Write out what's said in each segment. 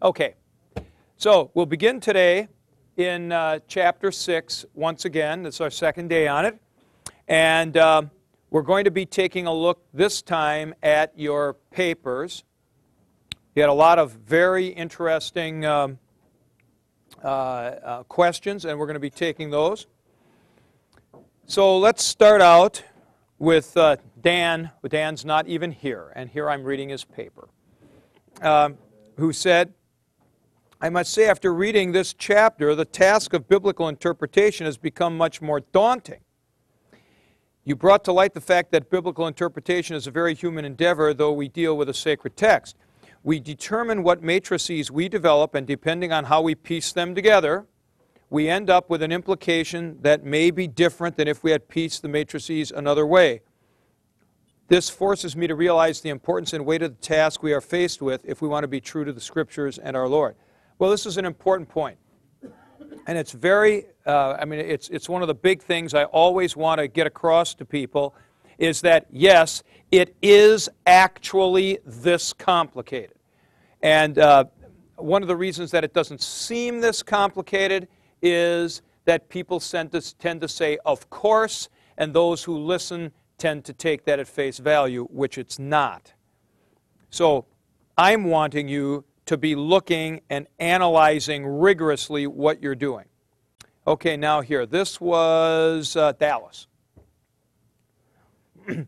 Okay, so we'll begin today in uh, chapter 6 once again. It's our second day on it. And uh, we're going to be taking a look this time at your papers. You had a lot of very interesting um, uh, uh questions, and we're going to be taking those. So let's start out with uh, Dan. Dan's not even here, and here I'm reading his paper. Um, who said, I must say, after reading this chapter, the task of biblical interpretation has become much more daunting. You brought to light the fact that biblical interpretation is a very human endeavor, though we deal with a sacred text. We determine what matrices we develop, and depending on how we piece them together, we end up with an implication that may be different than if we had pieced the matrices another way. This forces me to realize the importance and weight of the task we are faced with if we want to be true to the Scriptures and our Lord. Well, this is an important point. And it's very, uh, I mean, it's, it's one of the big things I always want to get across to people is that, yes, it is actually this complicated. And uh, one of the reasons that it doesn't seem this complicated is that people tend to, tend to say, of course, and those who listen tend to take that at face value, which it's not. So I'm wanting you to be looking and analyzing rigorously what you're doing. Okay, now here, this was uh, Dallas.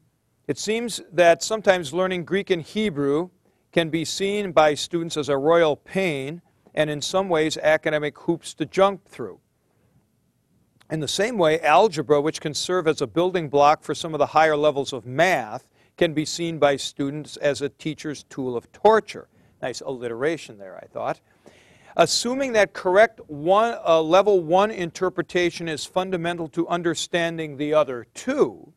it seems that sometimes learning Greek and Hebrew can be seen by students as a royal pain and in some ways academic hoops to jump through. In the same way, algebra, which can serve as a building block for some of the higher levels of math, can be seen by students as a teacher's tool of torture. Nice alliteration there, I thought. Assuming that correct one, uh, level one interpretation is fundamental to understanding the other two,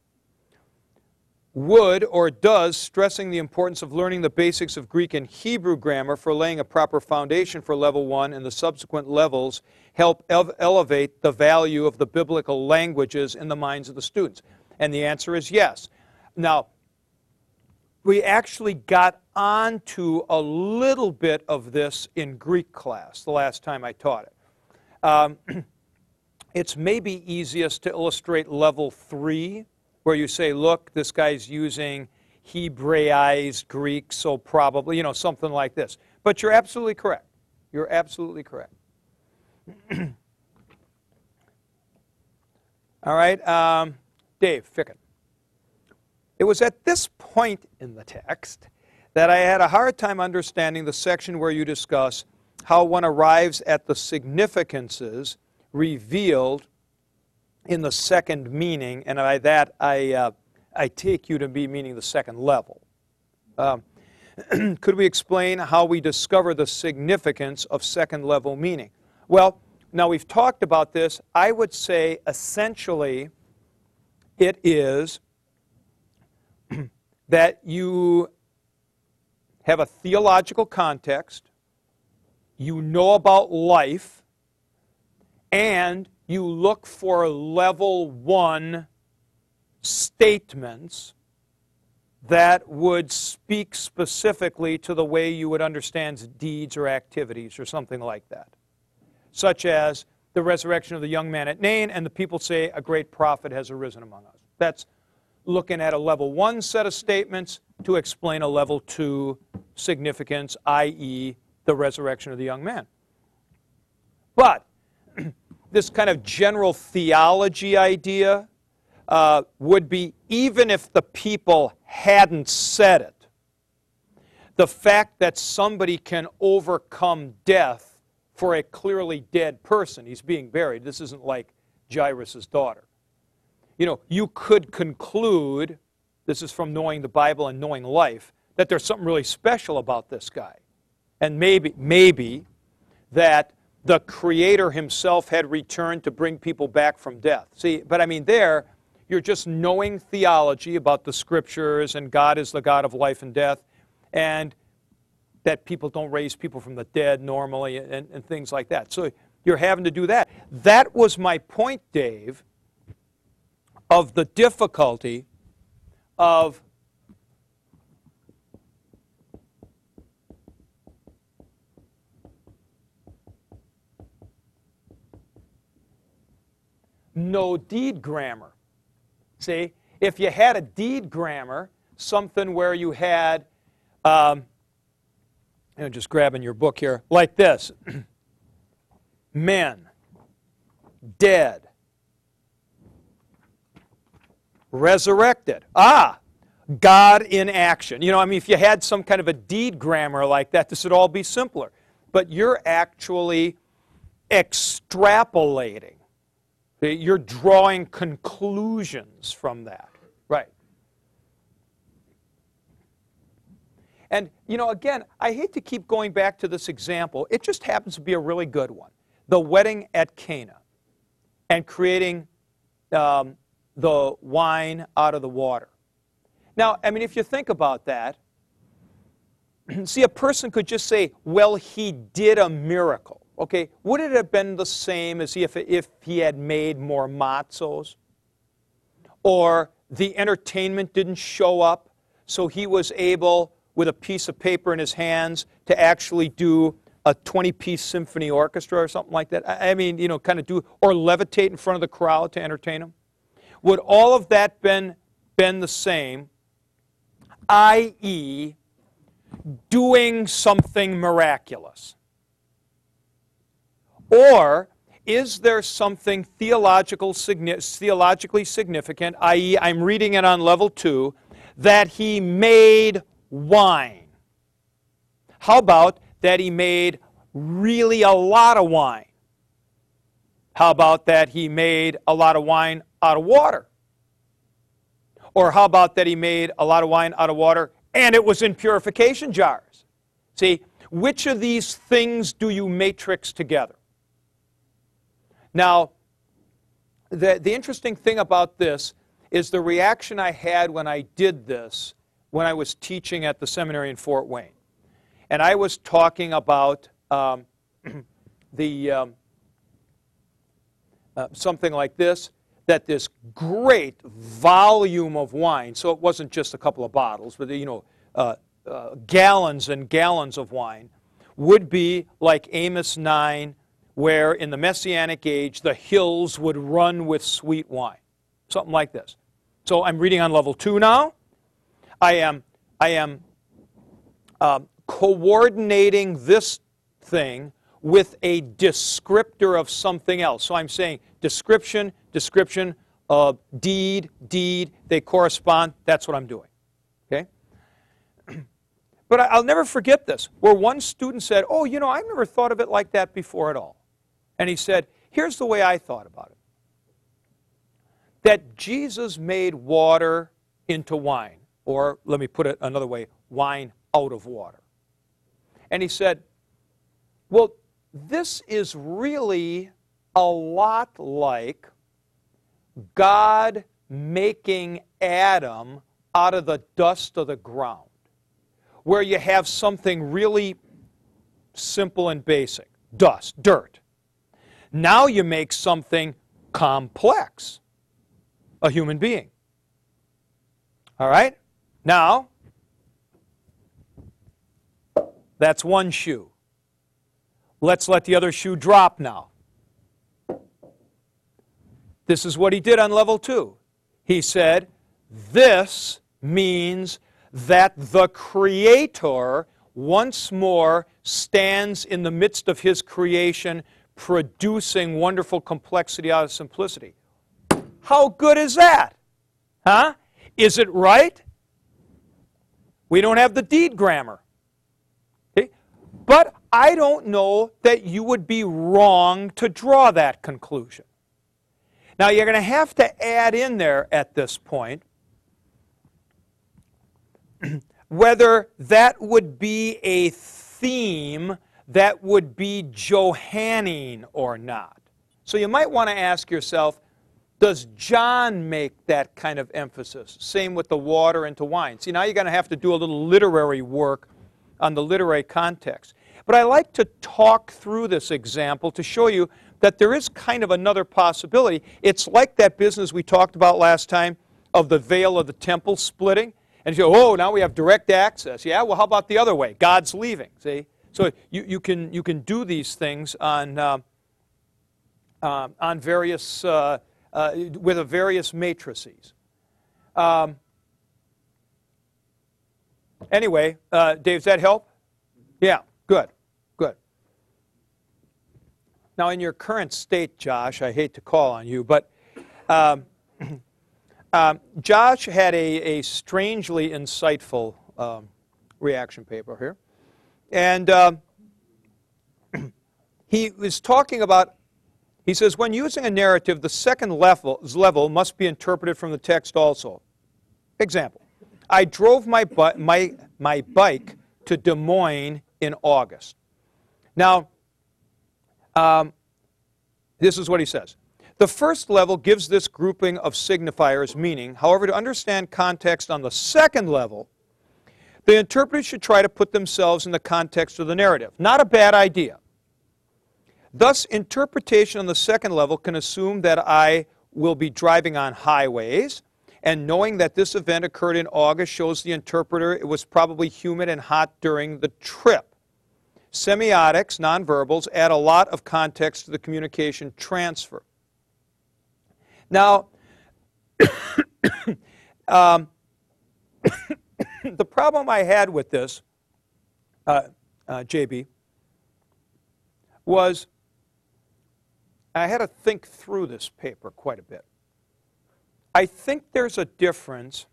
would or does stressing the importance of learning the basics of Greek and Hebrew grammar for laying a proper foundation for level one and the subsequent levels help elevate the value of the biblical languages in the minds of the students? And the answer is yes. Now, we actually got onto a little bit of this in Greek class the last time I taught it. Um, it's maybe easiest to illustrate level three where you say, look, this guy's using Hebraized Greek, so probably, you know, something like this. But you're absolutely correct. You're absolutely correct. All right, um, Dave Ficken. It was at this point in the text that I had a hard time understanding the section where you discuss how one arrives at the significances revealed in the second meaning, and by that I, uh, I take you to be meaning the second level. Um, could we explain how we discover the significance of second level meaning? Well, now we've talked about this. I would say essentially it is that you have a theological context, you know about life, and you look for level one statements that would speak specifically to the way you would understand deeds or activities or something like that. Such as the resurrection of the young man at Nain, and the people say, A great prophet has arisen among us. That's looking at a level one set of statements to explain a level two significance, i.e., the resurrection of the young man. But this kind of general theology idea uh, would be even if the people hadn't said it, the fact that somebody can overcome death for a clearly dead person, he's being buried. This isn't like Jairus' daughter. You know, you could conclude, this is from knowing the Bible and knowing life, that there's something really special about this guy. And maybe, maybe that the Creator Himself had returned to bring people back from death. See, but I mean, there, you're just knowing theology about the Scriptures and God is the God of life and death, and that people don't raise people from the dead normally and, and things like that. So you're having to do that. That was my point, Dave, of the difficulty of no deed grammar. See, if you had a deed grammar, something where you had, um, just grabbing your book here, like this men, dead, resurrected. Ah, God in action. You know, I mean, if you had some kind of a deed grammar like that, this would all be simpler. But you're actually extrapolating. You're drawing conclusions from that. Right. And, you know, again, I hate to keep going back to this example. It just happens to be a really good one. The wedding at Cana and creating um, the wine out of the water. Now, I mean, if you think about that, see, a person could just say, well, he did a miracle. Okay, would it have been the same as if, if he had made more matzos? Or the entertainment didn't show up, so he was able, with a piece of paper in his hands, to actually do a 20 piece symphony orchestra or something like that? I mean, you know, kind of do, or levitate in front of the crowd to entertain them? Would all of that been, been the same, i.e., doing something miraculous? Or is there something theological, theologically significant, i.e., I'm reading it on level two, that he made wine? How about that he made really a lot of wine? How about that he made a lot of wine out of water? Or how about that he made a lot of wine out of water and it was in purification jars? See, which of these things do you matrix together? Now, the, the interesting thing about this is the reaction I had when I did this when I was teaching at the seminary in Fort Wayne. And I was talking about um, the um, uh, something like this that this great volume of wine, so it wasn't just a couple of bottles, but you know, uh, uh, gallons and gallons of wine, would be like Amos 9, where in the Messianic age the hills would run with sweet wine. Something like this. So I'm reading on level 2 now. I am, I am um, coordinating this thing with a descriptor of something else. So I'm saying description, description, of deed, deed, they correspond. That's what I'm doing. Okay? But I'll never forget this, where one student said, Oh, you know, I've never thought of it like that before at all. And he said, Here's the way I thought about it that Jesus made water into wine, or let me put it another way wine out of water. And he said, Well, this is really a lot like God making Adam out of the dust of the ground, where you have something really simple and basic dust, dirt. Now you make something complex, a human being. All right? Now, that's one shoe. Let's let the other shoe drop now. This is what he did on level two. He said, This means that the Creator once more stands in the midst of his creation, producing wonderful complexity out of simplicity. How good is that? Huh? Is it right? We don't have the deed grammar. Okay? But I don't know that you would be wrong to draw that conclusion. Now, you're going to have to add in there at this point whether that would be a theme that would be Johannine or not. So you might want to ask yourself, does John make that kind of emphasis? Same with the water into wine. See, now you're going to have to do a little literary work on the literary context. But I like to talk through this example to show you that there is kind of another possibility. It's like that business we talked about last time of the veil of the temple splitting. And you go, oh, now we have direct access. Yeah, well, how about the other way? God's leaving, see? So you, you, can, you can do these things on, uh, uh, on various uh, uh, with the various matrices. Um, anyway, uh, Dave, does that help? Yeah, good, good. Now, in your current state, Josh, I hate to call on you, but um, um, Josh had a, a strangely insightful um, reaction paper here. And um, he was talking about, he says, when using a narrative, the second level, level must be interpreted from the text also. Example I drove my, bu- my, my bike to Des Moines in August. Now, um, this is what he says. The first level gives this grouping of signifiers meaning. However, to understand context on the second level, the interpreters should try to put themselves in the context of the narrative. Not a bad idea. Thus, interpretation on the second level can assume that I will be driving on highways, and knowing that this event occurred in August shows the interpreter it was probably humid and hot during the trip. Semiotics, nonverbals, add a lot of context to the communication transfer. Now, um, the problem I had with this, uh, uh, JB, was I had to think through this paper quite a bit. I think there's a difference,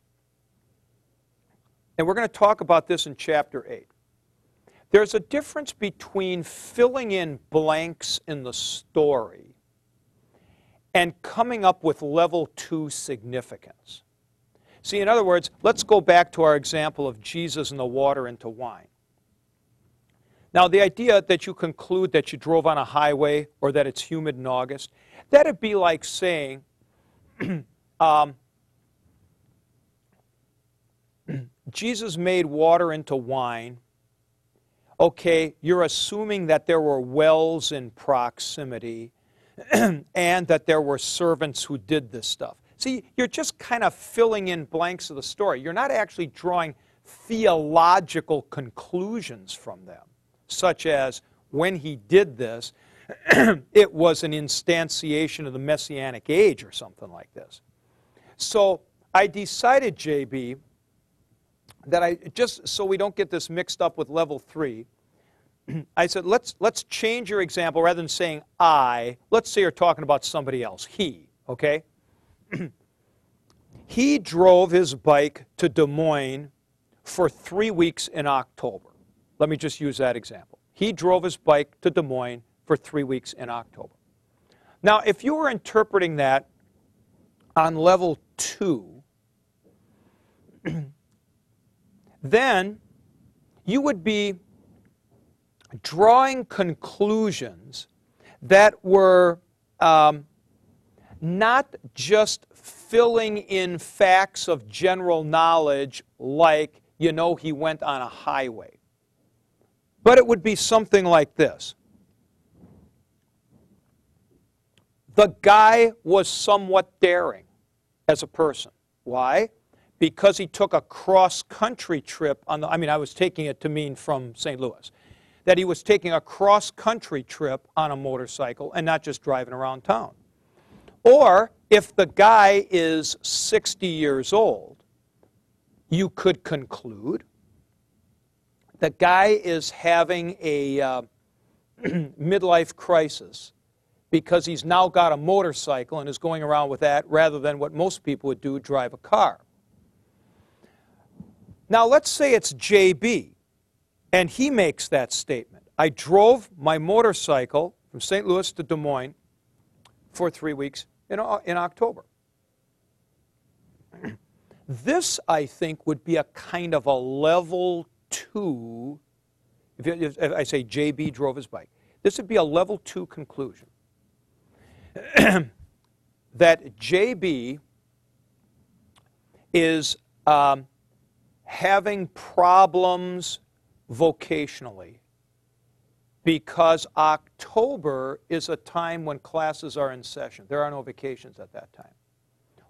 and we're going to talk about this in chapter 8. There's a difference between filling in blanks in the story and coming up with level two significance. See, in other words, let's go back to our example of Jesus and the water into wine. Now, the idea that you conclude that you drove on a highway or that it's humid in August, that'd be like saying, um, Jesus made water into wine. Okay, you're assuming that there were wells in proximity and that there were servants who did this stuff. See, you're just kind of filling in blanks of the story. You're not actually drawing theological conclusions from them, such as when he did this, it was an instantiation of the messianic age or something like this. So I decided, JB, that I just so we don't get this mixed up with level three, I said, let's, let's change your example rather than saying I. Let's say you're talking about somebody else, he, okay? he drove his bike to Des Moines for three weeks in October. Let me just use that example. He drove his bike to Des Moines for three weeks in October. Now, if you were interpreting that on level two, then you would be drawing conclusions that were um, not just filling in facts of general knowledge like, you know, he went on a highway. But it would be something like this. The guy was somewhat daring as a person. Why? Because he took a cross country trip on the, I mean, I was taking it to mean from St. Louis that he was taking a cross country trip on a motorcycle and not just driving around town. Or if the guy is 60 years old, you could conclude the guy is having a uh, midlife crisis because he's now got a motorcycle and is going around with that rather than what most people would do drive a car. Now, let's say it's JB. And he makes that statement. I drove my motorcycle from St. Louis to Des Moines for three weeks in, in October. This, I think, would be a kind of a level two. If, if, I say JB drove his bike, this would be a level two conclusion. that JB is um, having problems vocationally because October is a time when classes are in session. There are no vacations at that time.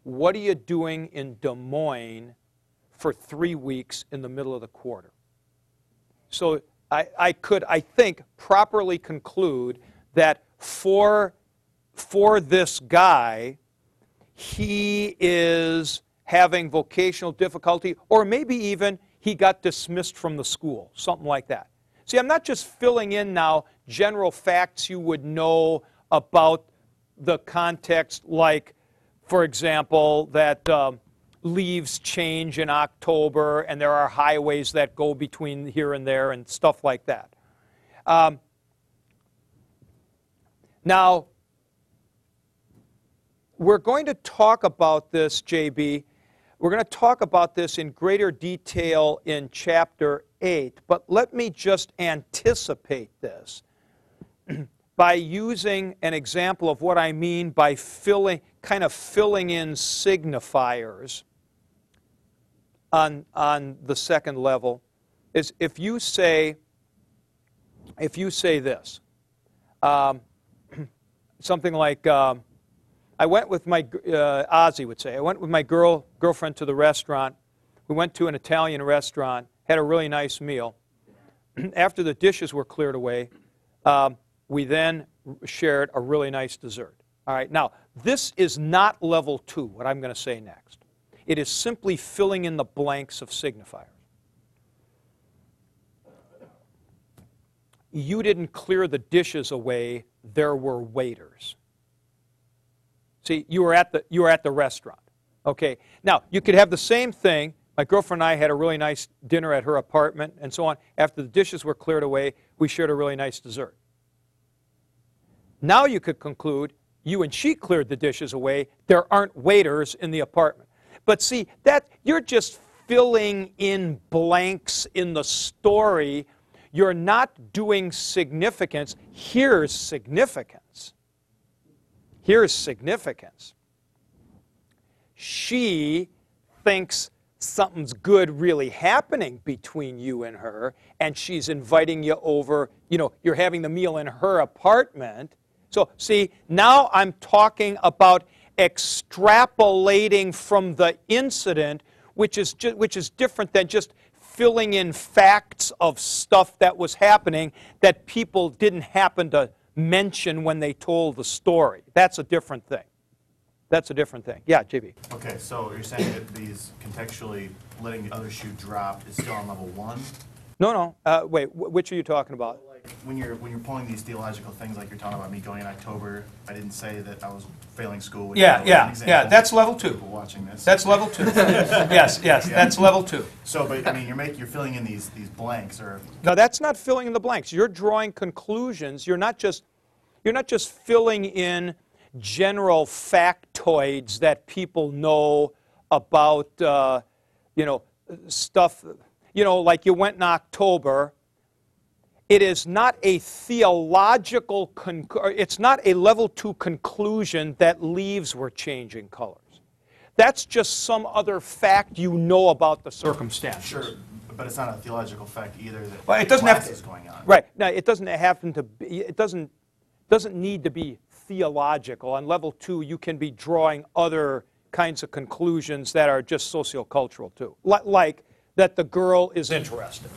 What are you doing in Des Moines for three weeks in the middle of the quarter? So I, I could, I think, properly conclude that for, for this guy, he is having vocational difficulty, or maybe even he got dismissed from the school, something like that. See, I'm not just filling in now general facts you would know about the context, like, for example, that um, leaves change in October and there are highways that go between here and there and stuff like that. Um, now, we're going to talk about this, JB. We're going to talk about this in greater detail in chapter 8, but let me just anticipate this by using an example of what I mean by filling, kind of filling in signifiers on, on the second level. Is if you say, if you say this, um, something like, um, I went with my, uh, Ozzy would say, I went with my girl, girlfriend to the restaurant. We went to an Italian restaurant, had a really nice meal. After the dishes were cleared away, um, we then shared a really nice dessert. All right, now, this is not level two, what I'm going to say next. It is simply filling in the blanks of signifiers. You didn't clear the dishes away, there were waiters. See, you were at the, you were at the restaurant. Okay, now you could have the same thing. My girlfriend and I had a really nice dinner at her apartment and so on. After the dishes were cleared away, we shared a really nice dessert. Now you could conclude you and she cleared the dishes away. There aren't waiters in the apartment. But see, that you're just filling in blanks in the story. You're not doing significance. Here's significance. Here's significance. She thinks something's good really happening between you and her, and she's inviting you over. You know, you're having the meal in her apartment. So, see, now I'm talking about extrapolating from the incident, which is, ju- which is different than just filling in facts of stuff that was happening that people didn't happen to mention when they told the story. That's a different thing. That's a different thing. Yeah, JB. Okay, so you're saying that these contextually letting the other shoe drop is still on level one? No, no. Uh, wait, wh- which are you talking about? When you're, when you're pulling these theological things, like you're talking about me going in October, I didn't say that I was failing school. which Yeah, is an yeah, yeah. That's level two. People watching this. That's level two. yes, yes, that's level two. So, but, I mean, you're making, you're filling in these, these blanks, or, Now that's not filling in the blanks. You're drawing conclusions. You're not just you're not just filling in general factoids that people know about uh, you know stuff you know like you went in October. It is not a theological conc- it's not a level 2 conclusion that leaves were changing colors. That's just some other fact you know about the circumstance. sure, but it's not a theological fact either that Well, it doesn't have to- is going on. Right. Now, it doesn't happen to be, it doesn't, doesn't need to be theological. On level two, you can be drawing other kinds of conclusions that are just sociocultural too. Li- Like that the girl is interested.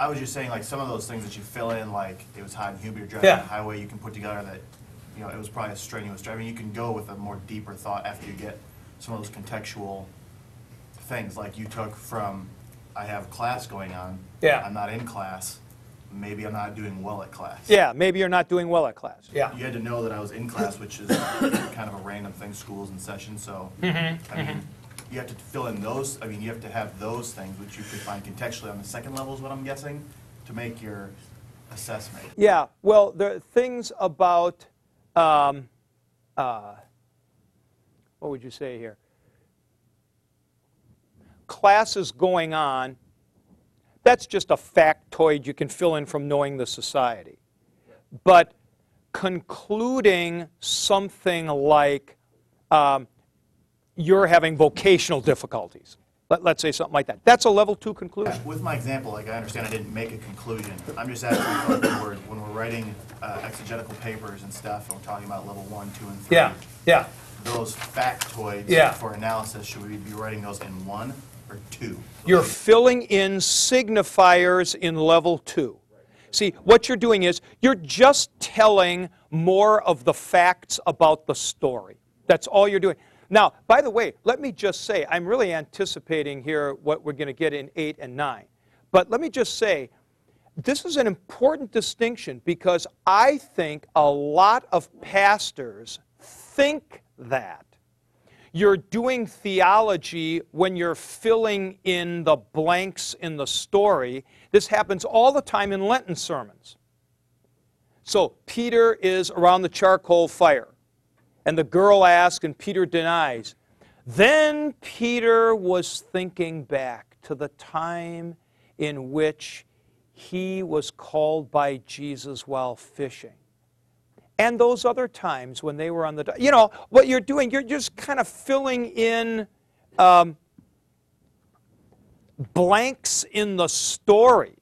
I was just saying, like, some of those things that you fill in, like, it was hot and humid, you're driving Yeah. on the highway, you can put together that, you know, it was probably a strenuous driving. You can go with a more deeper thought after you get some of those contextual things, like you took from, I have class going on. Yeah. I'm not in class, maybe I'm not doing well at class. Yeah, maybe you're not doing well at class. Yeah. You had to know that I was in class, which is kind of a random thing, school's in session, so, Mm-hmm, I mean, you have to fill in those, I mean, you have to have those things, which you could find contextually on the second level is what I'm guessing, to make your assessment. Yeah, well, there are things about, um, uh, what would you say here? Classes going on, that's just a factoid you can fill in from knowing the society. But concluding something like um, you're having vocational difficulties, let, let's say something like that, that's a level two conclusion. With my example, like, I understand I didn't make a conclusion, I'm just asking, like, when we're, when we're writing uh, exegetical papers and stuff, and we're talking about level one, two, and three. Yeah, yeah. Those factoids Yeah. for analysis, should we be writing those in one or two? You're filling in signifiers in level two. See, what you're doing is you're just telling more of the facts about the story. That's all you're doing. Now, by the way, let me just say, I'm really anticipating here what we're going to get in 8 and 9. But let me just say, this is an important distinction because I think a lot of pastors think that you're doing theology when you're filling in the blanks in the story. This happens all the time in Lenten sermons. So Peter is around the charcoal fire, and the girl asks, and Peter denies. Then Peter was thinking back to the time in which he was called by Jesus while fishing. And those other times when they were on the, you know, what you're doing, you're just kind of filling in um, blanks in the story.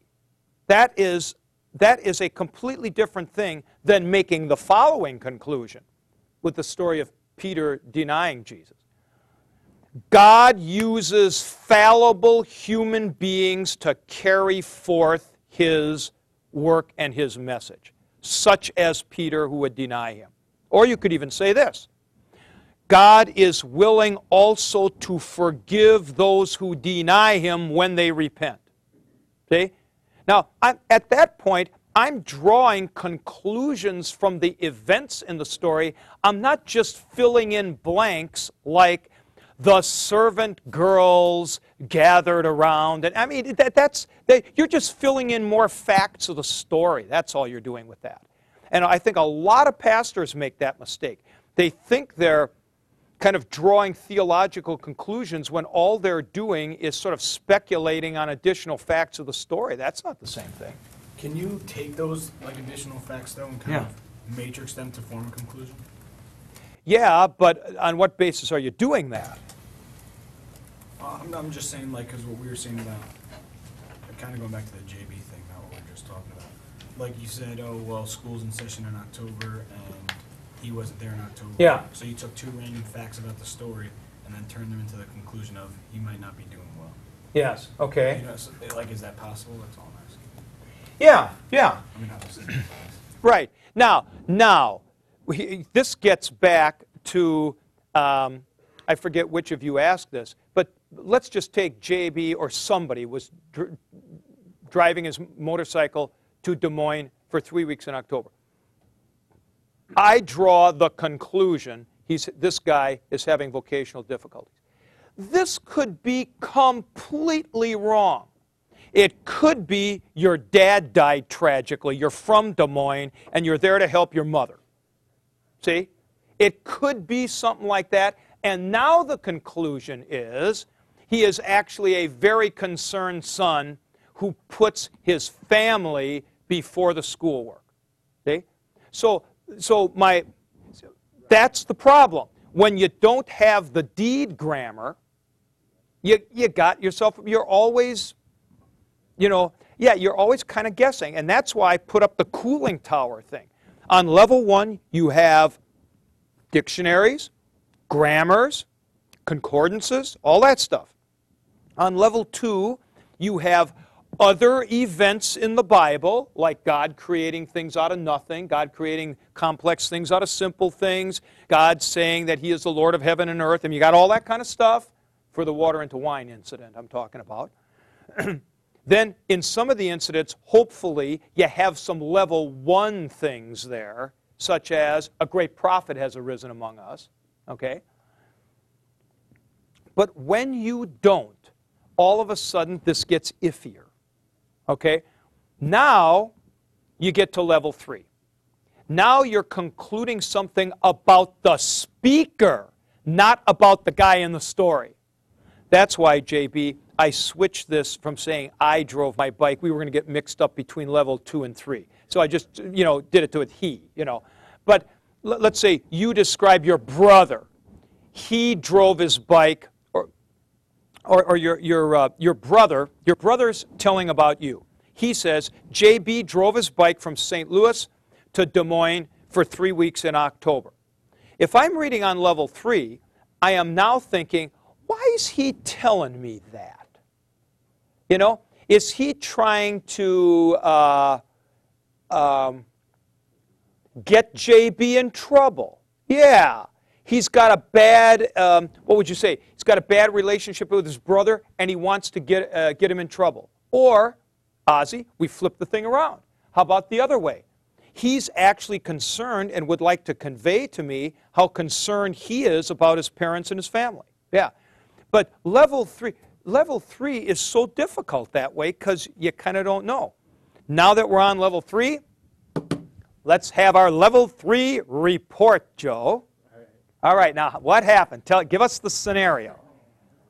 That is, that is a completely different thing than making the following conclusion with the story of Peter denying Jesus. God uses fallible human beings to carry forth his work and his message, such as Peter who would deny him. Or you could even say this God is willing also to forgive those who deny him when they repent. See? Now, at that point, I'm drawing conclusions from the events in the story. I'm not just filling in blanks like the servant girls gathered around. And I mean, that, that's, that, you're just filling in more facts of the story. That's all you're doing with that. And I think a lot of pastors make that mistake. They think they're kind of drawing theological conclusions when all they're doing is sort of speculating on additional facts of the story. That's not the same thing. Can you take those like additional facts though and kind Yeah. of matrix them to form a conclusion? Yeah, but on what basis are you doing that? Uh, I'm, I'm just saying like because what we were saying about kind of going back to the JB thing, not what we were just talking about. Like you said, oh well, school's in session in October and he wasn't there in October. Yeah. So you took two random facts about the story and then turned them into the conclusion of he might not be doing well. Yes, okay. You know, so, like is that possible? That's all I'm. Yeah, yeah. Right. Now, now, we, this gets back to, um, I forget which of you asked this, but let's just take JB or somebody was dr- driving his motorcycle to Des Moines for three weeks in October. I draw the conclusion he's, this guy is having vocational difficulties. This could be completely wrong. It could be your dad died tragically, you're from Des Moines, and you're there to help your mother. See? It could be something like that. And now the conclusion is he is actually a very concerned son who puts his family before the schoolwork. See? So, so my, that's the problem. When you don't have the deed grammar, you, you got yourself, you're always, you know, yeah, you're always kind of guessing. And that's why I put up the cooling tower thing. On level one, you have dictionaries, grammars, concordances, all that stuff. On level two, you have other events in the Bible, like God creating things out of nothing, God creating complex things out of simple things, God saying that He is the Lord of heaven and earth, and you got all that kind of stuff for the water into wine incident I'm talking about. then, in some of the incidents, hopefully, you have some level one things there, such as a great prophet has arisen among us. Okay? But when you don't, all of a sudden this gets iffier. Okay? Now you get to level three. Now you're concluding something about the speaker, not about the guy in the story. That's why, JB, I switched this from saying I drove my bike. We were going to get mixed up between level two and three. So I just, you know, did it to it he, you know. But let's say you describe your brother. He drove his bike, or, or, or your, your, uh, your brother, your brother's telling about you. He says, JB drove his bike from St. Louis to Des Moines for three weeks in October. If I'm reading on level three, I am now thinking, why is he telling me that? You know, is he trying to uh, um, get JB in trouble? Yeah. he's got a bad, um, what would you say? He's got a bad relationship with his brother and he wants to get, uh, get him in trouble. Or, Ozzy, we flip the thing around. How about the other way? He's actually concerned and would like to convey to me how concerned he is about his parents and his family. Yeah. But level three, level three is so difficult that way because you kind of don't know. Now that we're on level three, let's have our level three report, Joe. All right, now what happened? Tell, give us the scenario.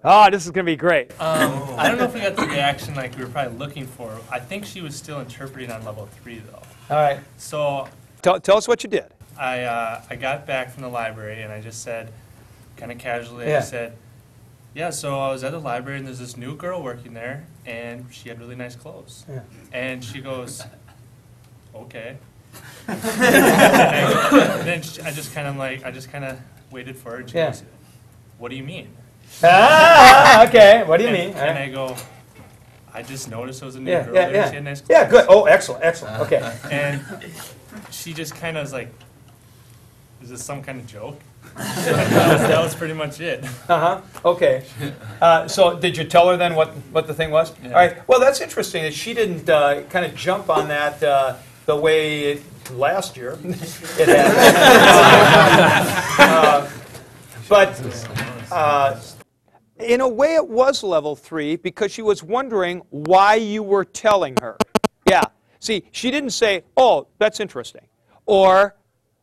Oh, this is going to be great. Um, I don't know if we got the reaction like we were probably looking for. I think she was still interpreting on level three though. All right. So Tell, tell us what you did. I uh, I got back from the library and I just said, kind of casually, Yeah. I said, yeah. So I was at the library and there's this new girl working there and she had really nice clothes. Yeah. And she goes, okay. and then she, I just kind of like I just kind of waited for her. And she Yeah. goes, what do you mean? Ah, okay. What do you and, mean? And I go, I just noticed there was a new Yeah, girl yeah, there. yeah. She had nice Yeah, good. Oh, excellent, excellent. Okay. And she just kind of was like, is this some kind of joke? That, was, that was pretty much it. Uh huh. Okay. Uh, so, did you tell her then what, what the thing was? Yeah. All right. Well, that's interesting that she didn't uh, kind of jump on that uh, the way it, last year it had. Uh, but uh, in a way, it was level three because she was wondering why you were telling her. Yeah. See, she didn't say, "Oh, that's interesting," or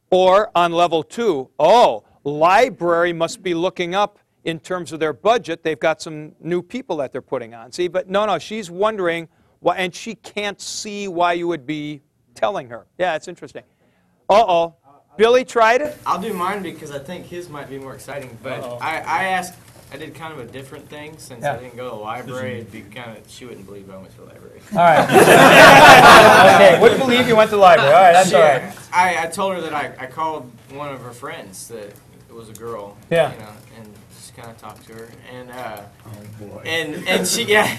or on level two, oh, library must be looking up in terms of their budget. They've got some new people that they're putting on. See, but no, no, she's wondering why, and she can't see why you would be telling her. Yeah, it's interesting. Uh oh. Billy tried it? I'll do mine because I think his might be more exciting. But Uh-oh. I, I asked, I did kind of a different thing since Yeah. I didn't go to the library. It'd be kind of, she wouldn't believe I went to the library. All right. okay, wouldn't believe you went to the library. All right, that's She- all right. I, I told her that I, I called one of her friends that it was a girl. Yeah. You know, and just kind of talked to her. And, uh, and, and she, yeah,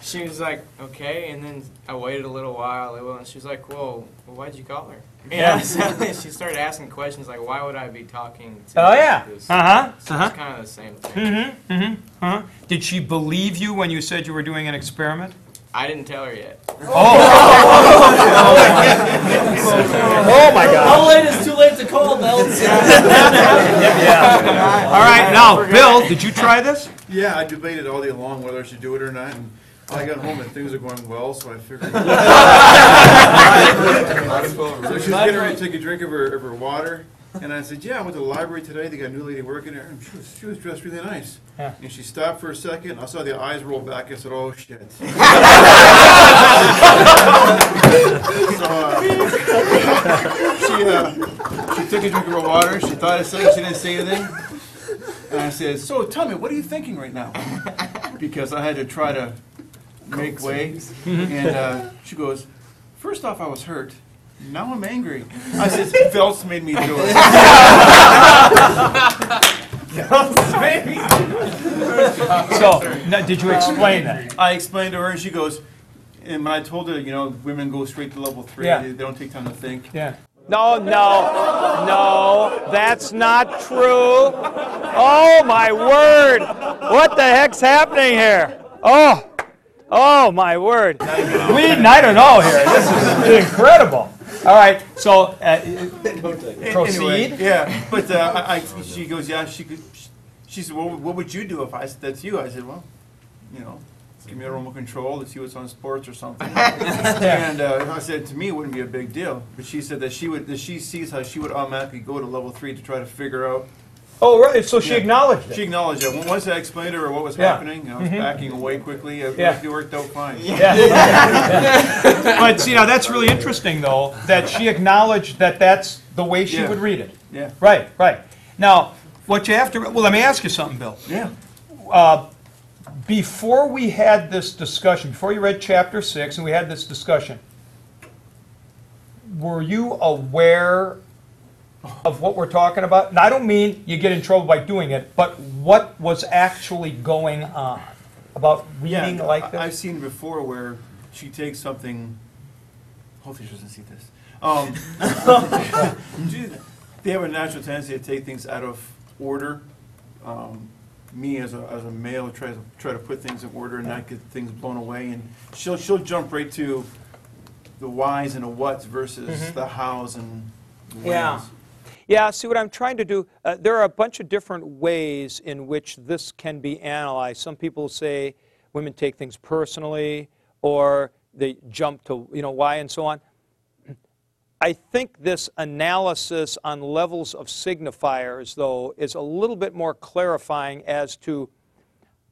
she was like, okay. And then I waited a little while. And she was like, well, well why'd you call her? You Yeah. know, so she started asking questions like, why would I be talking to Oh, yeah. this? Uh huh. So Uh it's huh. kind of the same thing. Mm-hmm. Mm-hmm. Uh-huh. Did she believe you when you said you were doing an experiment? I didn't tell her yet. Oh. Oh my God. How late is too late to call, Bill? All right, now, Bill, did you try this? Yeah, I debated all day long whether I should do it or not, and I got home and things are going well, so I figured. So she was getting ready to take a drink of her, of her water, and I said, yeah, I went to the library today, they got a new lady working there, and she was, she was dressed really nice. Yeah. And she stopped for a second, I saw the eyes roll back, I said, oh, shit. So, uh, She, uh, she took a drink of her water, she thought of something, she didn't say anything. And I said, so tell me, what are you thinking right now? Because I had to try to make way. And uh, she goes, first off, I was hurt. Now I'm angry. I said, Phelps made me do it. So, now, did you explain that? I explained to her, and she goes, and when I told her, you know, women go straight to level three, Yeah. they, they don't take time to think. Yeah. No, no, no, that's not true. Oh, my word. What the heck's happening here? Oh, oh, my word. We, I don't know here. This is incredible. All right, so uh, Anyway, proceed. yeah, but uh, I, I, she goes, yeah, she could. She said, well, what would you do if I said that's you? I said, well, you know, give me a remote control to see what's on sports or something. And uh, I said, to me, it wouldn't be a big deal. But she said that she would, that she sees how she would automatically go to level three to try to figure out. Oh, right, so she Yeah. acknowledged She acknowledged that. Once I explained to her what was Yeah. happening, I was backing away quickly. It, Yeah. it worked out fine. Yeah. Yeah. But, see, now, that's really interesting, though, that she acknowledged that that's the way she Yeah. would read it. Yeah. Right, right. Now, what you have to, well, let me ask you something, Bill. Yeah. Uh, Before we had this discussion, before you read chapter six and we had this discussion, were you aware of what we're talking about? And I don't mean you get in trouble by doing it, but what was actually going on about reading like I- I've this? seen before where she takes something. Hopefully, she doesn't see this. Um, they have a natural tendency to take things out of order. Um, me as a, as a male try to try to put things in order and not get things blown away. And she'll she'll jump right to the whys and the whats versus the hows and. Yeah. Yeah, see what I'm trying to do, uh, there are a bunch of different ways in which this can be analyzed. Some people say women take things personally or they jump to, you know, why and so on. I think this analysis on levels of signifiers, though, is a little bit more clarifying as to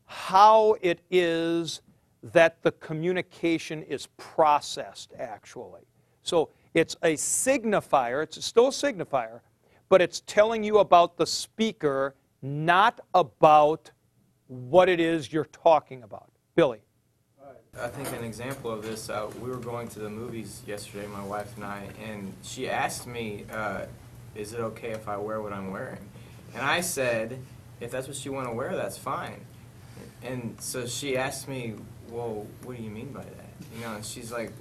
how it is that the communication is processed, actually. So it's a signifier, it's still a signifier, but it's telling you about the speaker, not about what it is you're talking about. Billy. I think an example of this, uh, we were going to the movies yesterday, my wife and I, and she asked me, uh, is it okay if I wear what I'm wearing? And I said, if that's what you want to wear, that's fine. And so she asked me, well, what do you mean by that? You know, and she's like,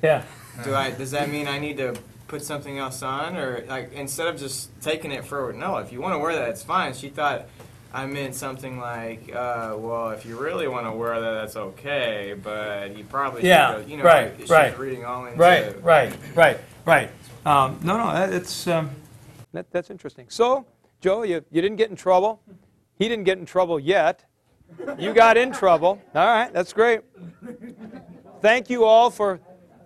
Yeah. do I, does that mean I need to put something else on? Or like, instead of just taking it for, no, if you want to wear that, it's fine. She thought I meant something like, uh, well, if you really want to wear that, that's okay, but you probably Yeah, should go, you know, right, she's right. reading all into Right, right, right, right. Um, no, no, that- it's um, that, that's interesting. So, Joe, you, you didn't get in trouble. He didn't get in trouble yet. You got in trouble. All right, that's great. Thank you all for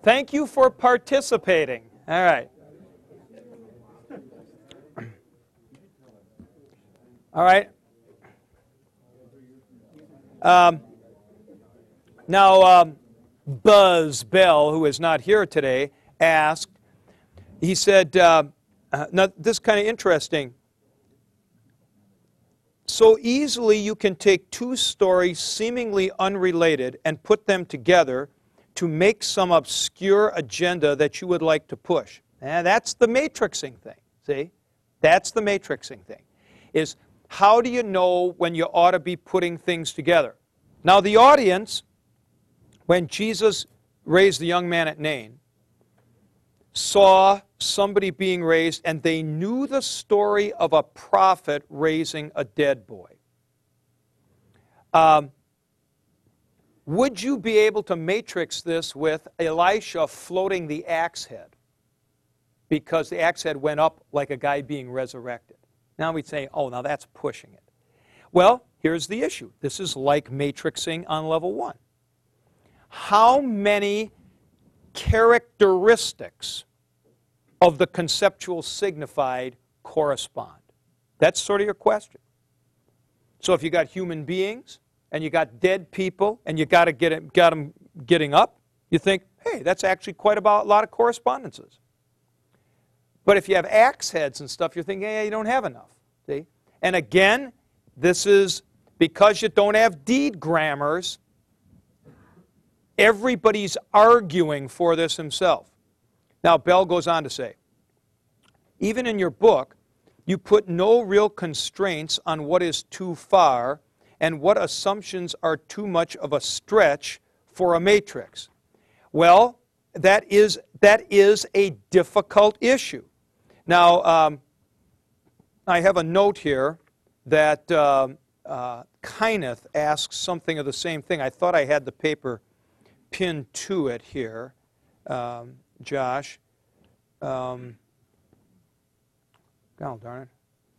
thank you for participating. All right. All right. Um, now, um, Buzz Bell, who is not here today, asked, he said, uh, uh, now this is kind of interesting. So easily you can take two stories seemingly unrelated and put them together to make some obscure agenda that you would like to push. And that's the matrixing thing, see? That's the matrixing thing. Is how do you know when you ought to be putting things together? Now, the audience, when Jesus raised the young man at Nain, saw somebody being raised and they knew the story of a prophet raising a dead boy. Um, would you be able to matrix this with Elisha floating the axe head? Because the axe head went up like a guy being resurrected. Now we'd say, oh, now that's pushing it. Well, here's the issue. This is like matrixing on level one. How many characteristics of the conceptual signified correspond? That's sort of your question. So if you got human beings and you got dead people and you got to get it, got them getting up, you think, hey, that's actually quite about a lot of correspondences. But if you have axe heads and stuff, you're thinking, yeah, you don't have enough. See? And again, this is because you don't have deed grammars, everybody's arguing for this himself. Now, Bell goes on to say, even in your book, you put no real constraints on what is too far and what assumptions are too much of a stretch for a matrix. Well, that is, that is a difficult issue. Now, um, I have a note here that uh, uh, Kyneth asks something of the same thing. I thought I had the paper pinned to it here, um, Josh. Um, God darn it.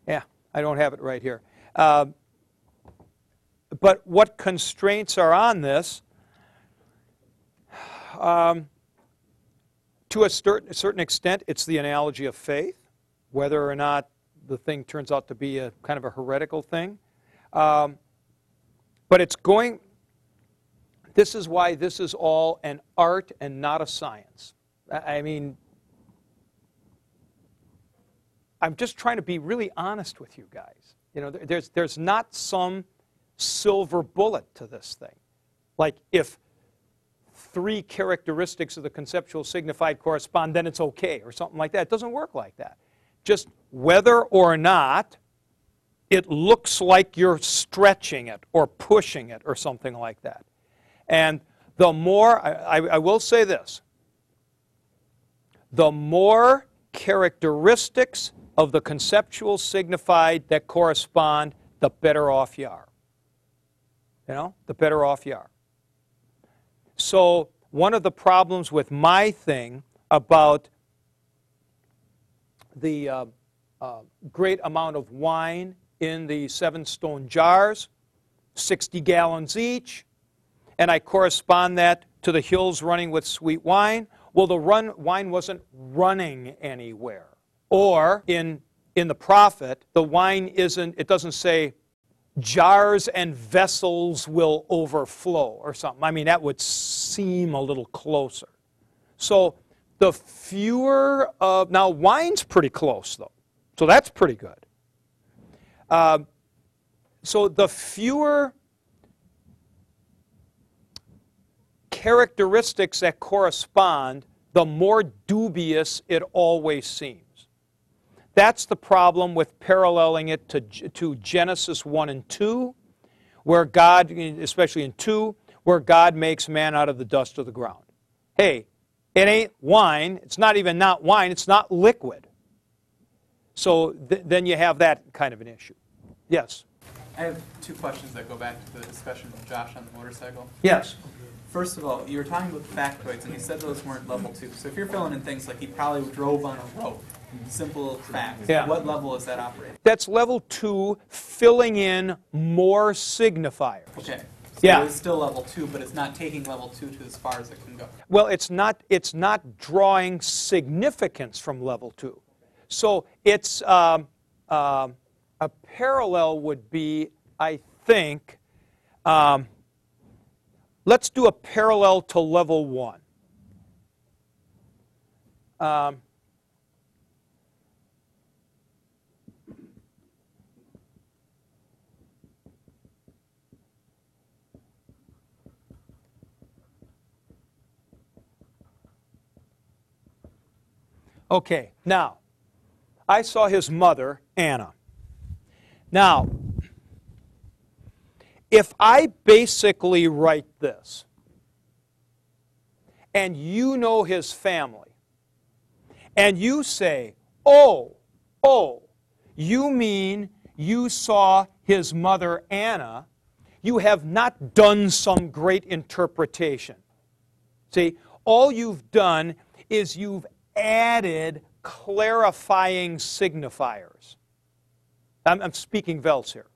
Yeah, I don't have it right here. Uh, but what constraints are on this? Um, to a certain, extent, it's the analogy of faith, whether or not the thing turns out to be a kind of a heretical thing. Um, but it's going, this is why this is all an art and not a science. I mean, I'm just trying to be really honest with you guys. You know, there's, there's not some silver bullet to this thing. Like if three characteristics of the conceptual signified correspond, then it's okay, or something like that. It doesn't work like that. Just whether or not it looks like you're stretching it or pushing it or something like that. And the more, I, I, will say this, the more characteristics of the conceptual signified that correspond, the better off you are. You know, the better off you are. So, one of the problems with my thing about the uh, uh, great amount of wine in the seven stone jars, 60 gallons each, and I correspond that to the hills running with sweet wine. Well, the run, wine wasn't running anywhere. Or in, in the prophet, the wine isn't, it doesn't say jars and vessels will overflow or something. I mean, that would seem a little closer. So the fewer of, now wine's pretty close though, so that's pretty good. Uh, so the fewer characteristics that correspond, the more dubious it always seems. That's the problem with paralleling it to, to Genesis 1 and 2, where God, especially in 2, where God makes man out of the dust of the ground. Hey, it ain't wine. It's not even not wine. It's not liquid. So th- then you have that kind of an issue. Yes. I have two questions that go back to the discussion with Josh on the motorcycle. Yes. First of all, you were talking about factoids, and you said those weren't level two. So if you're filling in things like he probably drove on a rope, simple facts, Yeah. what level is that operating? That's level two, filling in more signifiers. Okay. So Yeah. it's still level two, but it's not taking level two to as far as it can go. Well, it's not, it's not drawing significance from level two. So it's um, um, a parallel would be, I think, um, let's do a parallel to level one. Um, Okay, now, I saw his mother, Anna. Now, if I basically write this, and you know his family, and you say, oh, oh, you mean you saw his mother, Anna, you have not done some great interpretation. See, all you've done is you've added clarifying signifiers. I'm, I'm speaking Vels here.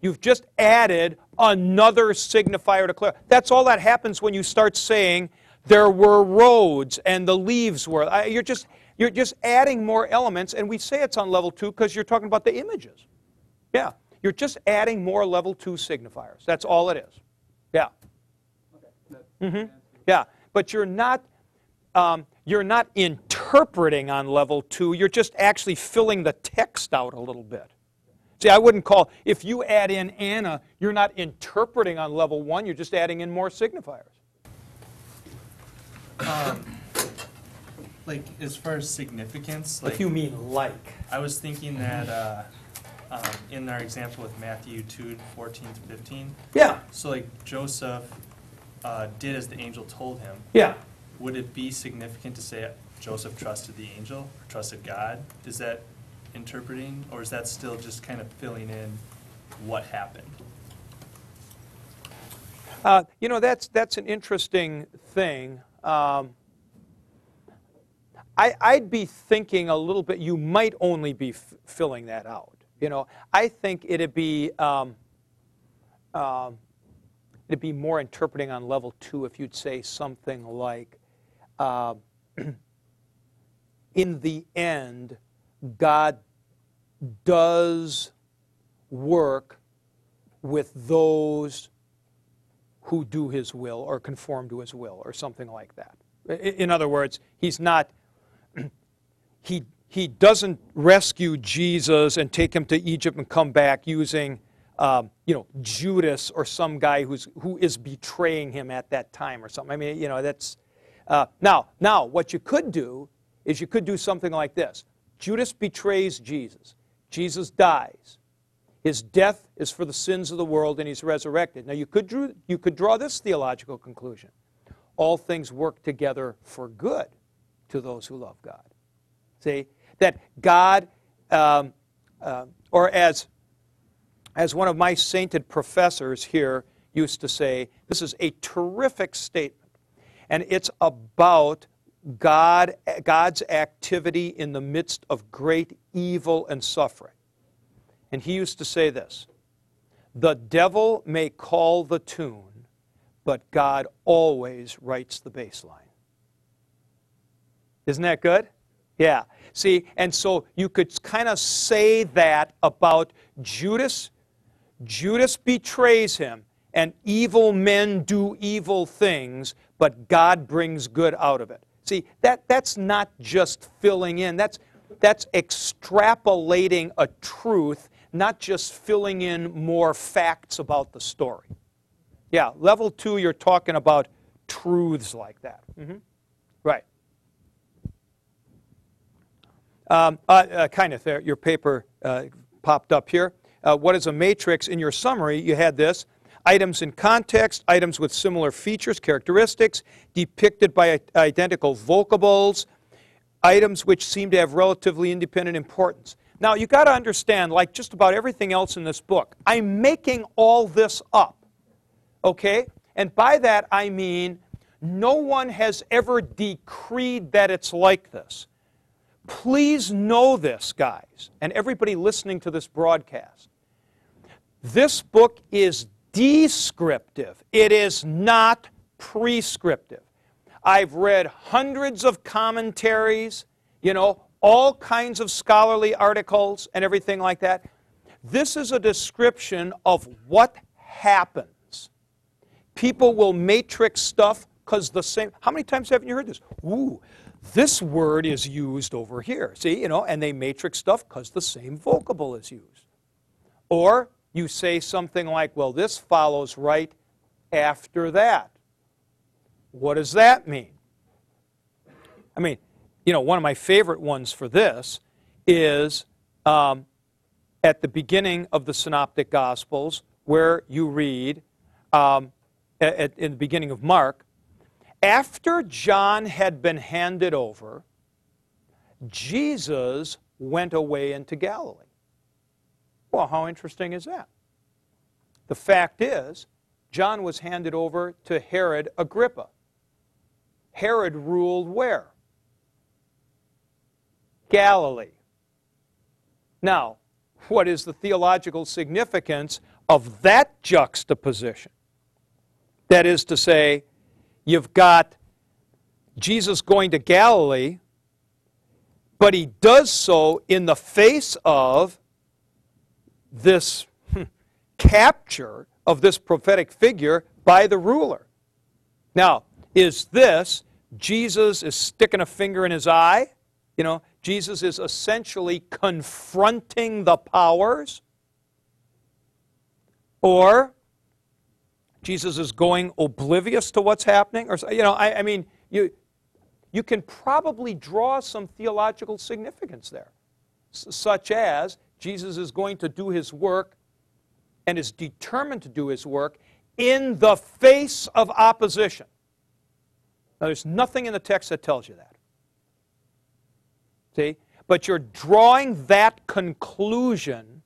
You've just added another signifier to clarify. That's all that happens when you start saying there were roads and the leaves were. I- You're just, you're just adding more elements, and we say it's on level two because you're talking about the images. Yeah, you're just adding more level two signifiers. That's all it is. Yeah. Mm-hmm. Yeah, but you're not um, you're not interpreting on level two. You're just actually filling the text out a little bit. See, I wouldn't call if you add in Anna, you're not interpreting on level one. You're just adding in more signifiers. Like as far as significance, like if you mean like. I was thinking that uh, um, in our example with Matthew 2, 14 to 15, Yeah. so like Joseph uh, did as the angel told him. Yeah. Would it be significant to say Joseph trusted the angel or trusted God? Is that interpreting, or is that still just kind of filling in what happened? Uh, you know, that's, that's an interesting thing. Um, I, I'd be thinking a little bit, you might only be f- filling that out. You know, I think it'd be, um, um, it'd be more interpreting on level two if you'd say something like, uh, in the end, God does work with those who do his will or conform to his will or something like that. In other words, he's not, he, he doesn't rescue Jesus and take him to Egypt and come back using, um, you know, Judas or some guy who's, who is betraying him at that time or something. I mean, you know, that's, uh, now, now, what you could do is you could do something like this. Judas betrays Jesus. Jesus dies. His death is for the sins of the world, and he's resurrected. Now, you could, drew, you could draw this theological conclusion all things work together for good to those who love God. See? That God, um, uh, or as, as one of my sainted professors here used to say, this is a terrific statement. And it's about God, God's activity in the midst of great evil and suffering. And he used to say this The devil may call the tune, but God always writes the bass line. Isn't that good? Yeah. See, and so you could kind of say that about Judas. Judas betrays him, and evil men do evil things, but God brings good out of it. See, that, that's not just filling in, that's, that's extrapolating a truth, not just filling in more facts about the story. Yeah, level two, you're talking about truths like that. hmm Right. Um, uh, uh, kind of, there, your paper uh, popped up here. Uh, what is a matrix? In your summary, you had this items in context, items with similar features, characteristics, depicted by identical vocables, items which seem to have relatively independent importance. Now, you've got to understand, like just about everything else in this book, I'm making all this up. Okay? And by that, I mean no one has ever decreed that it's like this. Please know this, guys, and everybody listening to this broadcast. This book is descriptive, it is not prescriptive. I've read hundreds of commentaries, you know, all kinds of scholarly articles and everything like that. This is a description of what happens. People will matrix stuff because the same. How many times haven't you heard this? Ooh, this word is used over here. See, you know, and they matrix stuff because the same vocable is used. Or you say something like, well, this follows right after that. What does that mean? I mean, you know, one of my favorite ones for this is um, at the beginning of the Synoptic Gospels, where you read um, at, in the beginning of Mark, after John had been handed over, Jesus went away into Galilee. Well, how interesting is that? The fact is, John was handed over to Herod Agrippa. Herod ruled where? Galilee. Now, what is the theological significance of that juxtaposition? That is to say, you've got Jesus going to Galilee, but he does so in the face of this hmm, capture of this prophetic figure by the ruler. Now, is this Jesus is sticking a finger in his eye? You know, Jesus is essentially confronting the powers? Or Jesus is going oblivious to what's happening? Or, you know, I, I mean, you, you can probably draw some theological significance there, such as Jesus is going to do his work and is determined to do his work in the face of opposition. Now, there's nothing in the text that tells you that. See? But you're drawing that conclusion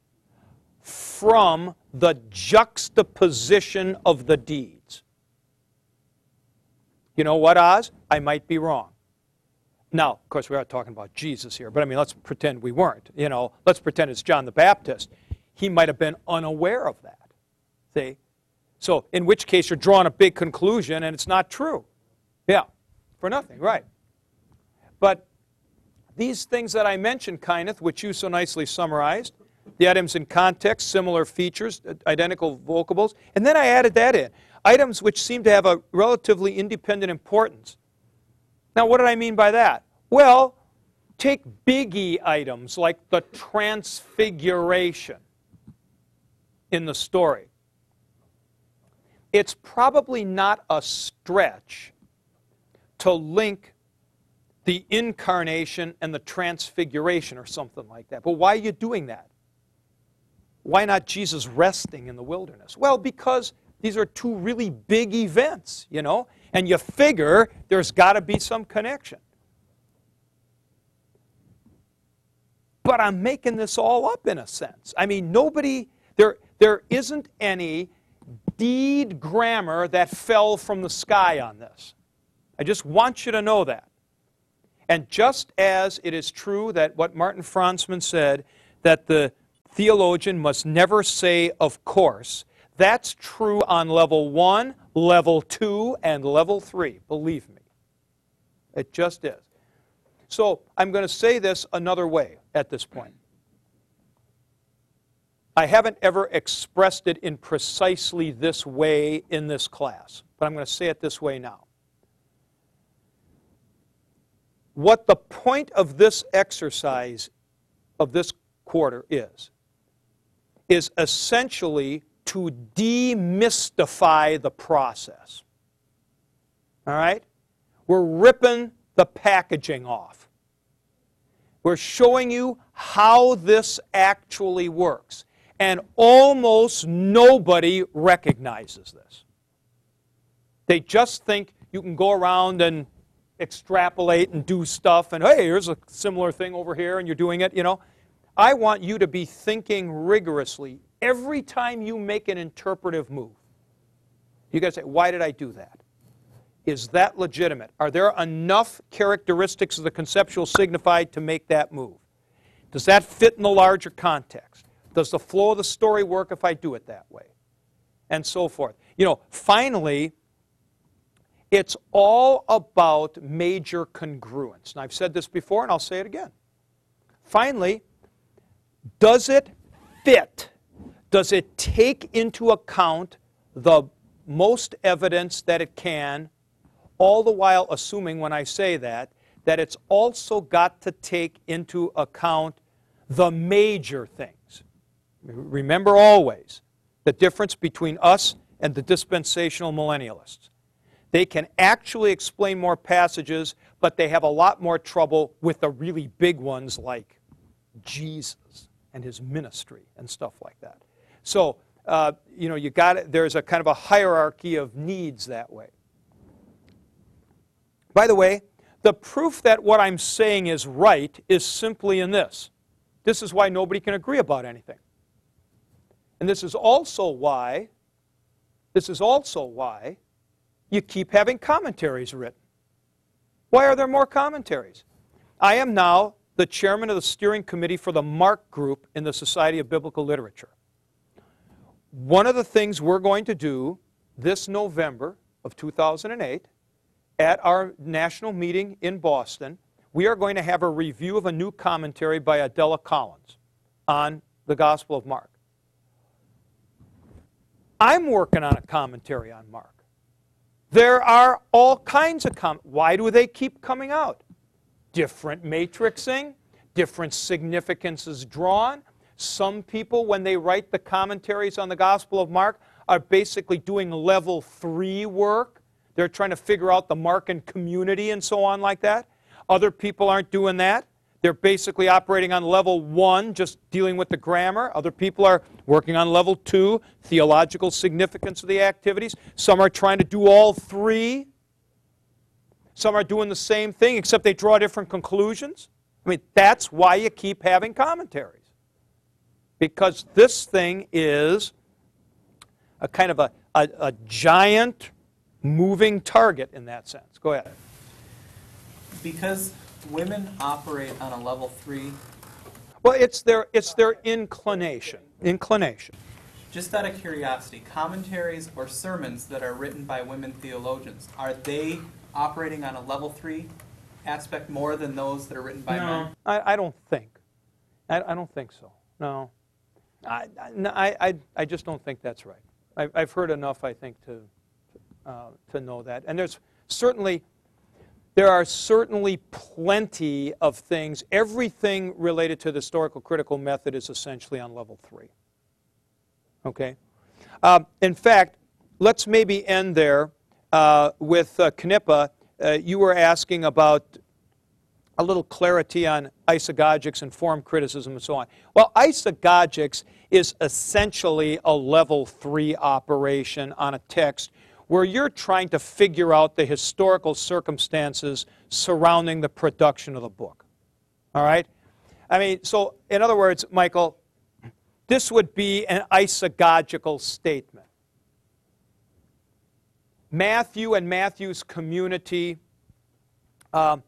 from the juxtaposition of the deeds. You know what, Oz? I might be wrong. Now, of course, we are talking about Jesus here, but I mean, let's pretend we weren't. You know, let's pretend it's John the Baptist. He might have been unaware of that. See? So, in which case, you're drawing a big conclusion and it's not true. Yeah, for nothing, right. But these things that I mentioned, Kyneth, which you so nicely summarized, the items in context, similar features, uh, identical vocables, and then I added that in. Items which seem to have a relatively independent importance. Now, what did I mean by that? Well, take biggie items like the transfiguration in the story. It's probably not a stretch to link the incarnation and the transfiguration or something like that. But why are you doing that? Why not Jesus resting in the wilderness? Well, because these are two really big events, you know, and you figure there's got to be some connection. but I'm making this all up in a sense. I mean, nobody, there, there isn't any deed grammar that fell from the sky on this. I just want you to know that. And just as it is true that what Martin Franzmann said, that the theologian must never say, of course, that's true on level one, level two, and level three. Believe me. It just is. So I'm going to say this another way at this point. I haven't ever expressed it in precisely this way in this class, but I'm going to say it this way now. What the point of this exercise of this quarter is, is essentially to demystify the process. All right? We're ripping the packaging off. We're showing you how this actually works. And almost nobody recognizes this. They just think you can go around and extrapolate and do stuff, and hey, here's a similar thing over here, and you're doing it, you know. I want you to be thinking rigorously every time you make an interpretive move. You got to say, why did I do that? Is that legitimate? Are there enough characteristics of the conceptual signified to make that move? Does that fit in the larger context? Does the flow of the story work if I do it that way? And so forth. You know, finally, it's all about major congruence. And I've said this before and I'll say it again. Finally, does it fit? Does it take into account the most evidence that it can, all the while assuming when I say that, that it's also got to take into account the major things. Remember always the difference between us and the dispensational millennialists. They can actually explain more passages, but they have a lot more trouble with the really big ones like Jesus and his ministry and stuff like that. So, uh, you know, you got it. there's a kind of a hierarchy of needs that way. By the way, the proof that what I'm saying is right is simply in this. This is why nobody can agree about anything. And this is also why, this is also why you keep having commentaries written. Why are there more commentaries? I am now the chairman of the steering committee for the Mark Group in the Society of Biblical Literature. One of the things we're going to do this November of 2008 at our national meeting in Boston, we are going to have a review of a new commentary by Adela Collins on the Gospel of Mark. I'm working on a commentary on Mark. There are all kinds of com- why do they keep coming out? Different matrixing, different significances drawn. Some people, when they write the commentaries on the Gospel of Mark, are basically doing level three work. They're trying to figure out the Markan community and so on, like that. Other people aren't doing that. They're basically operating on level one, just dealing with the grammar. Other people are working on level two, theological significance of the activities. Some are trying to do all three. Some are doing the same thing, except they draw different conclusions. I mean, that's why you keep having commentaries. Because this thing is a kind of a, a, a giant moving target in that sense. Go ahead. Because women operate on a level three, Well, it's their, it's their inclination. Inclination. just out of curiosity, commentaries or sermons that are written by women theologians, are they operating on a level three aspect more than those that are written by men? I, I don't think. I, I don't think so. No. I, I, I, I- I just don't think that's right. I've, I've heard enough, I think, to, uh, to know that. And there's certainly, there are certainly plenty of things. Everything related to the historical critical method is essentially on level three. Okay? Um, in fact, let's maybe end there uh, with uh, Knippa. Uh, you were asking about a little clarity on isagogics and form criticism and so on. Well, isagogics is essentially a level three operation on a text where you're trying to figure out the historical circumstances surrounding the production of the book. All right? I mean, so in other words, Michael, this would be an isagogical statement. Matthew and Matthew's community um,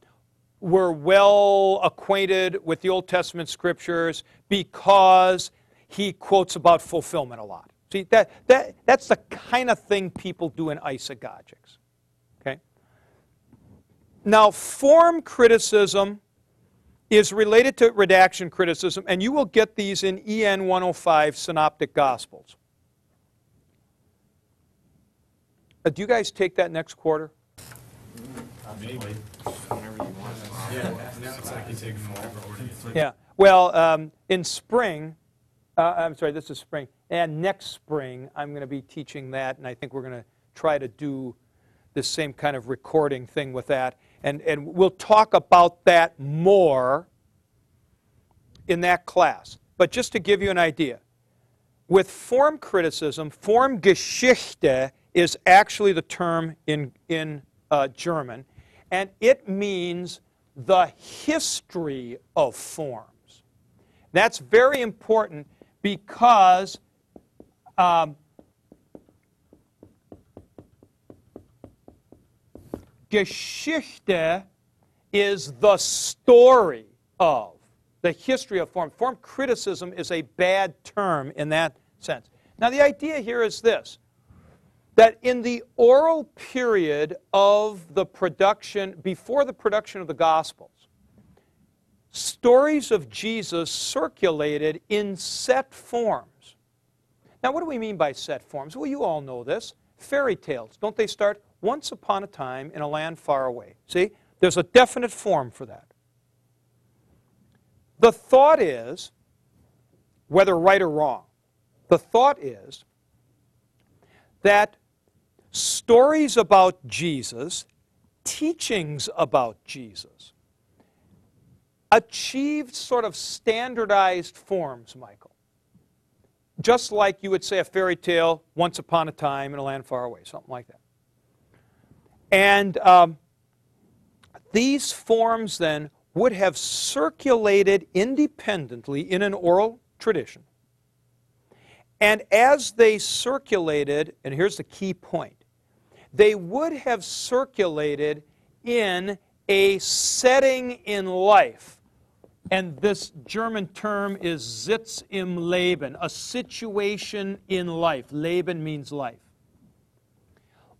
were well acquainted with the Old Testament scriptures because he quotes about fulfillment a lot. See, that, that, that's the kind of thing people do in isagogics. Okay? Now, form criticism is related to redaction criticism, and you will get these in EN 105 Synoptic Gospels. Uh, do you guys take that next quarter? Whenever you want. Yeah. Well, um, in spring, uh, I'm sorry, this is spring, and next spring, I'm going to be teaching that, and I think we're going to try to do the same kind of recording thing with that. And, and we'll talk about that more in that class. But just to give you an idea, with form criticism, Formgeschichte is actually the term in, in uh, German, and it means the history of forms. That's very important because um, Geschichte is the story of, the history of form. Form criticism is a bad term in that sense. Now, the idea here is this that in the oral period of the production, before the production of the Gospels, stories of Jesus circulated in set forms. Now, what do we mean by set forms? Well, you all know this. Fairy tales, don't they start once upon a time in a land far away? See, there's a definite form for that. The thought is, whether right or wrong, the thought is that stories about Jesus, teachings about Jesus, achieved sort of standardized forms, Michael. Just like you would say a fairy tale, once upon a time in a land far away, something like that. And um, these forms then would have circulated independently in an oral tradition. And as they circulated, and here's the key point, they would have circulated in a setting in life. And this German term is Sitz im Leben, a situation in life. Leben means life.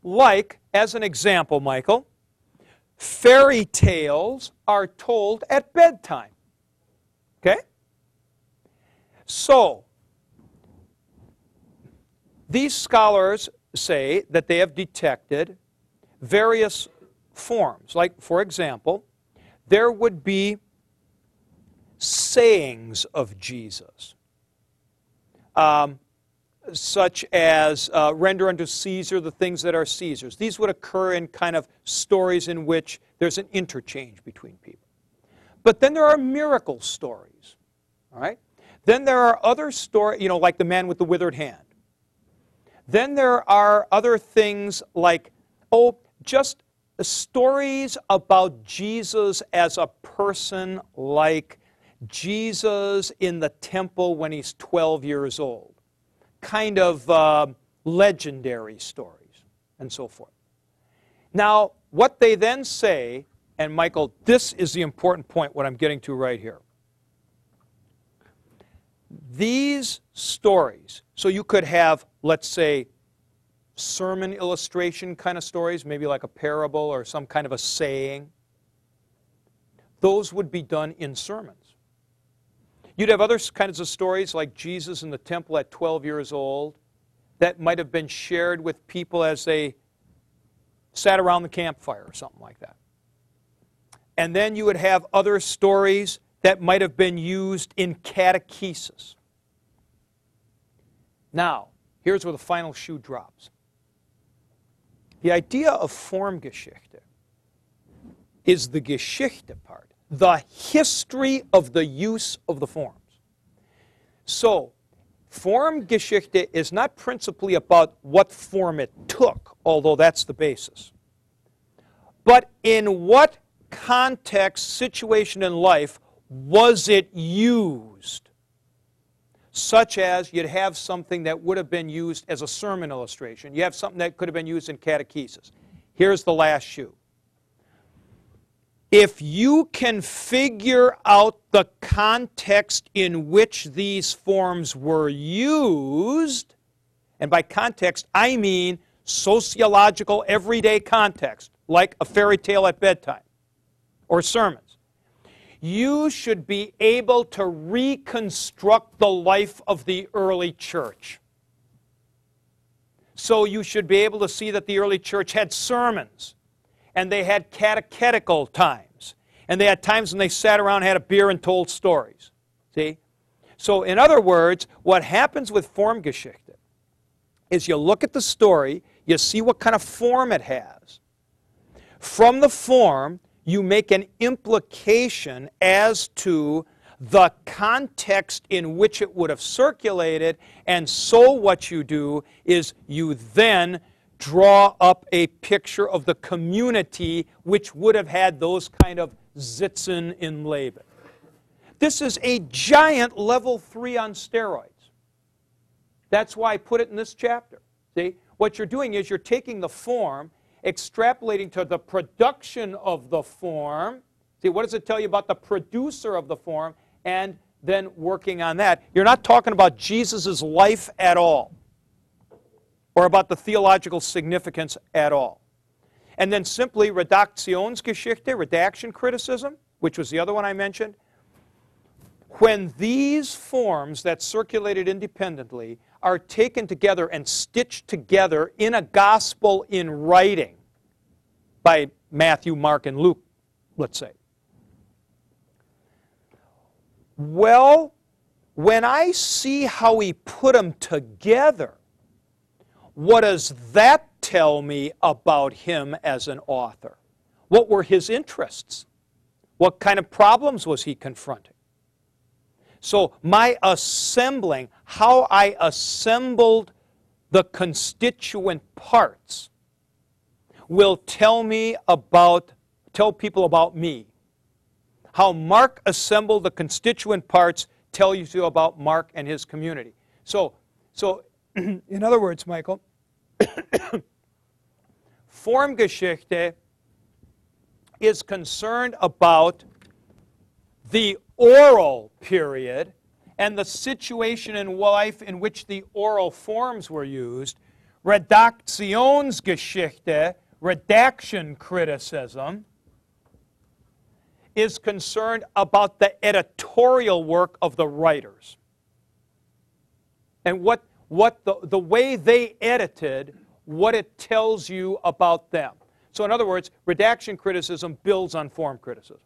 Like, as an example, Michael, fairy tales are told at bedtime. Okay? So, these scholars say that they have detected various forms. Like, for example, there would be sayings of Jesus, um, such as uh, render unto Caesar the things that are Caesar's. These would occur in kind of stories in which there's an interchange between people. But then there are miracle stories, all right? Then there are other stories, you know, like the man with the withered hand. Then there are other things like, oh, just stories about Jesus as a person, like Jesus in the temple when he's 12 years old. Kind of uh, legendary stories and so forth. Now, what they then say, and Michael, this is the important point, what I'm getting to right here. These stories, so you could have, let's say, sermon illustration kind of stories, maybe like a parable or some kind of a saying. Those would be done in sermons. You'd have other kinds of stories like Jesus in the temple at 12 years old that might have been shared with people as they sat around the campfire or something like that. And then you would have other stories that might have been used in catechesis. Now, here's where the final shoe drops. The idea of Formgeschichte is the Geschichte part, the history of the use of the forms. So, Formgeschichte is not principally about what form it took, although that's the basis, but in what context, situation in life, was it used? Such as you'd have something that would have been used as a sermon illustration. You have something that could have been used in catechesis. Here's the last shoe. If you can figure out the context in which these forms were used, and by context I mean sociological everyday context, like a fairy tale at bedtime or sermons, you should be able to reconstruct the life of the early church. So you should be able to see that the early church had sermons and they had catechetical times and they had times when they sat around had a beer and told stories. See? So in other words, what happens with Formgeschichte is you look at the story, you see what kind of form it has. From the form, you make an implication as to the context in which it would have circulated, and so what you do is you then draw up a picture of the community which would have had those kind of Sitzen in Leben. This is a giant level three on steroids. That's why I put it in this chapter. See, what you're doing is you're taking the form, extrapolating to the production of the form. See, what does it tell you about the producer of the form? And then working on that. You're not talking about Jesus' life at all, or about the theological significance at all. And then simply Redaktionsgeschichte, redaction criticism, which was the other one I mentioned. When these forms that circulated independently are taken together and stitched together in a gospel in writing by Matthew, Mark, and Luke, let's say. Well, when I see how he put them together, what does that tell me about him as an author? What were his interests? What kind of problems was he confronting? So, my assembling, how I assembled the constituent parts, will tell me about, tell people about me. How Mark assembled the constituent parts tells you about Mark and his community. So, so in other words, Michael, Formgeschichte is concerned about the oral period and the situation in life in which the oral forms were used. Redaktionsgeschichte, redaction criticism, is concerned about the editorial work of the writers and what, what the, the way they edited, what it tells you about them. So, in other words, redaction criticism builds on form criticism.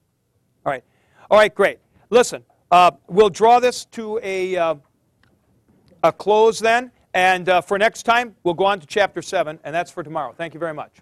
All right. All right, great. Listen, uh, we'll draw this to a, uh, a close then. And uh, for next time, we'll go on to chapter 7, and that's for tomorrow. Thank you very much.